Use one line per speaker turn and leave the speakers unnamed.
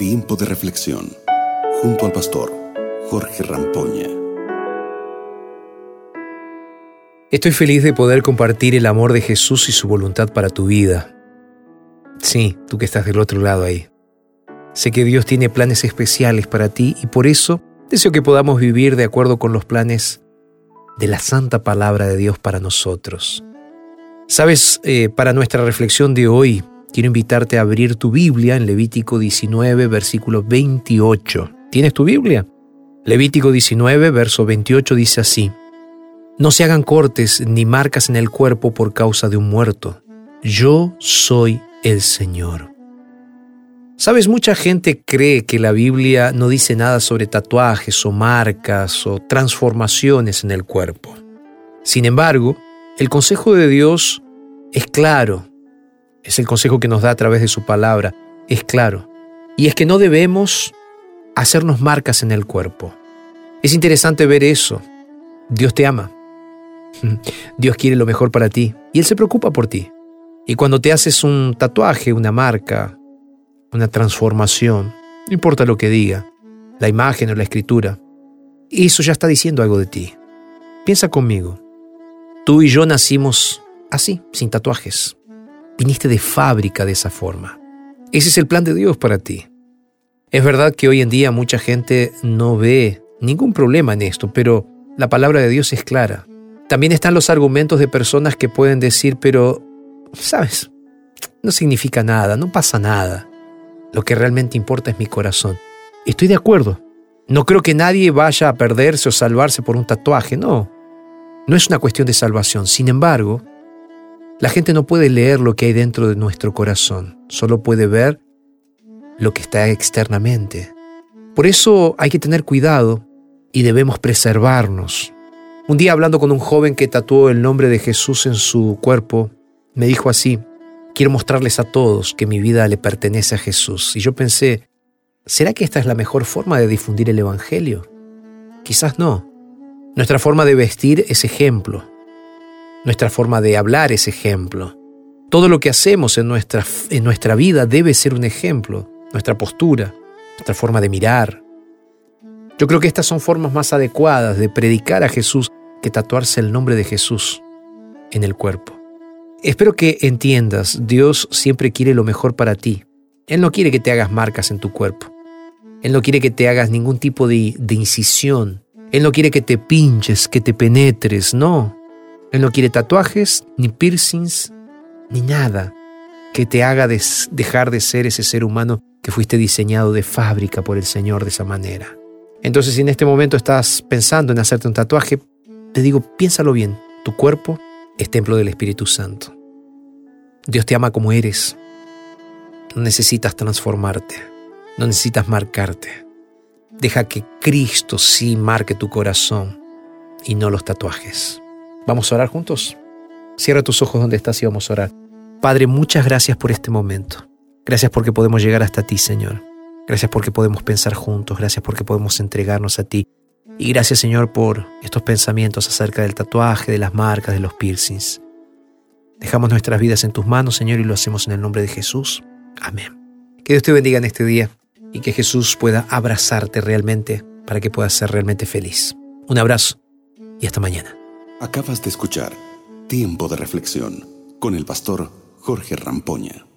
Tiempo de reflexión junto al pastor Jorge Rampoña.
Estoy feliz de poder compartir el amor de Jesús y su voluntad para tu vida. Sí, tú que estás del otro lado ahí. Sé que Dios tiene planes especiales para ti y por eso deseo que podamos vivir de acuerdo con los planes de la santa palabra de Dios para nosotros. Sabes, eh, para nuestra reflexión de hoy, quiero invitarte a abrir tu Biblia en Levítico 19, versículo 28. ¿Tienes tu Biblia? Levítico 19, verso 28 dice así, No se hagan cortes ni marcas en el cuerpo por causa de un muerto. Yo soy el Señor. Sabes, mucha gente cree que la Biblia no dice nada sobre tatuajes o marcas o transformaciones en el cuerpo. Sin embargo, el consejo de Dios es claro, es el consejo que nos da a través de su palabra, es claro, y es que no debemos hacernos marcas en el cuerpo. Es interesante ver eso. Dios te ama. Dios quiere lo mejor para ti y Él se preocupa por ti. Y cuando te haces un tatuaje, una marca, una transformación, no importa lo que diga, la imagen o la escritura, eso ya está diciendo algo de ti. Piensa conmigo. Tú y yo nacimos así, sin tatuajes. Viniste de fábrica de esa forma. Ese es el plan de Dios para ti. Es verdad que hoy en día mucha gente no ve ningún problema en esto, pero la palabra de Dios es clara. También están los argumentos de personas que pueden decir, pero, ¿sabes? No significa nada, no pasa nada. Lo que realmente importa es mi corazón. Estoy de acuerdo. No creo que nadie vaya a perderse o salvarse por un tatuaje, no. No es una cuestión de salvación. Sin embargo, la gente no puede leer lo que hay dentro de nuestro corazón, solo puede ver lo que está externamente. Por eso hay que tener cuidado y debemos preservarnos. Un día hablando con un joven que tatuó el nombre de Jesús en su cuerpo, me dijo así, quiero mostrarles a todos que mi vida le pertenece a Jesús. Y yo pensé, ¿será que esta es la mejor forma de difundir el Evangelio? Quizás no. Nuestra forma de vestir es ejemplo. Nuestra forma de hablar es ejemplo. Todo lo que hacemos en nuestra, en nuestra vida debe ser un ejemplo. Nuestra postura, nuestra forma de mirar. Yo creo que estas son formas más adecuadas de predicar a Jesús que tatuarse el nombre de Jesús en el cuerpo. Espero que entiendas, Dios siempre quiere lo mejor para ti. Él no quiere que te hagas marcas en tu cuerpo. Él no quiere que te hagas ningún tipo de, incisión. Él no quiere que te pinches, que te penetres, no. Él no quiere tatuajes, ni piercings, ni nada que te haga dejar de ser ese ser humano que fuiste diseñado de fábrica por el Señor de esa manera. Entonces, si en este momento estás pensando en hacerte un tatuaje, te digo, piénsalo bien. Tu cuerpo es templo del Espíritu Santo. Dios te ama como eres. No necesitas transformarte, no necesitas marcarte. Deja que Cristo sí marque tu corazón y no los tatuajes. ¿Vamos a orar juntos? Cierra tus ojos donde estás y vamos a orar. Padre, muchas gracias por este momento. Gracias porque podemos llegar hasta ti, Señor. Gracias porque podemos pensar juntos. Gracias porque podemos entregarnos a ti. Y gracias Señor por estos pensamientos acerca del tatuaje, de las marcas, de los piercings. Dejamos nuestras vidas en tus manos, Señor, y lo hacemos en el nombre de Jesús. Amén. Que Dios te bendiga en este día y que Jesús pueda abrazarte realmente para que puedas ser realmente feliz. Un abrazo y hasta mañana.
Acabas de escuchar Tiempo de Reflexión con el pastor Jorge Rampoña.